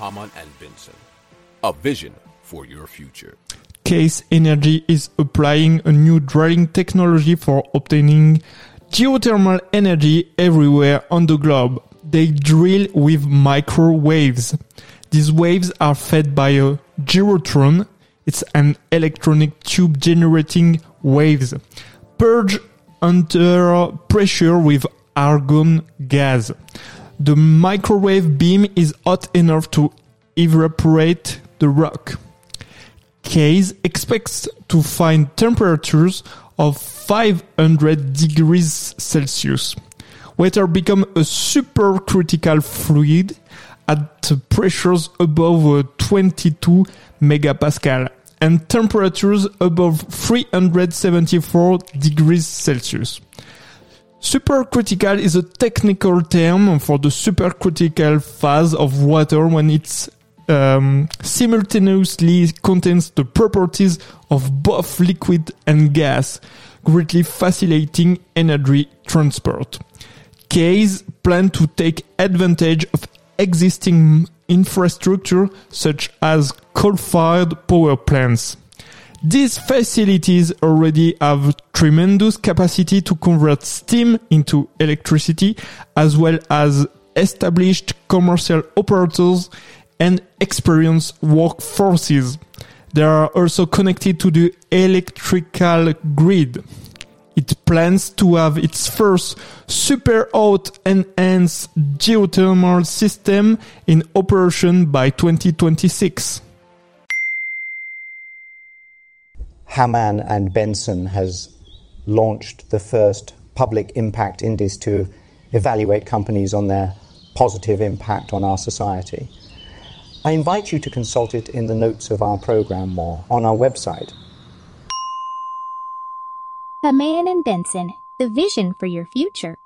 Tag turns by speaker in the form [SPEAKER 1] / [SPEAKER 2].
[SPEAKER 1] Hamann and Benson. A vision for your future.
[SPEAKER 2] Quaise Energy is applying a new drilling technology for obtaining geothermal energy everywhere on the globe. They drill with microwaves. These waves are fed by a gyrotron. It's an electronic tube generating waves. Purge under pressure with argon gas. The microwave beam is hot enough to evaporate the rock. Quaise expects to find temperatures of 500 degrees Celsius. Water becomes a supercritical fluid at pressures above uh, 22 megapascal and temperatures above 374 degrees Celsius. Supercritical is a technical term for the supercritical phase of water when it um, simultaneously contains the properties of both liquid and gas, greatly facilitating energy transport. Quaise plan to take advantage of existing infrastructure such as coal-fired power plants. These facilities already have tremendous capacity to convert steam into electricity as well as established commercial operators and experienced workforces. They are also connected to the electrical grid. It plans to have its first super hot enhanced geothermal system in operation by 2026.
[SPEAKER 3] Hamann and Benson has launched the first public impact index to evaluate companies on their positive impact on our society. I invite you to consult it in the notes of our program or on our website.
[SPEAKER 4] Hamann and Benson, the vision for your future.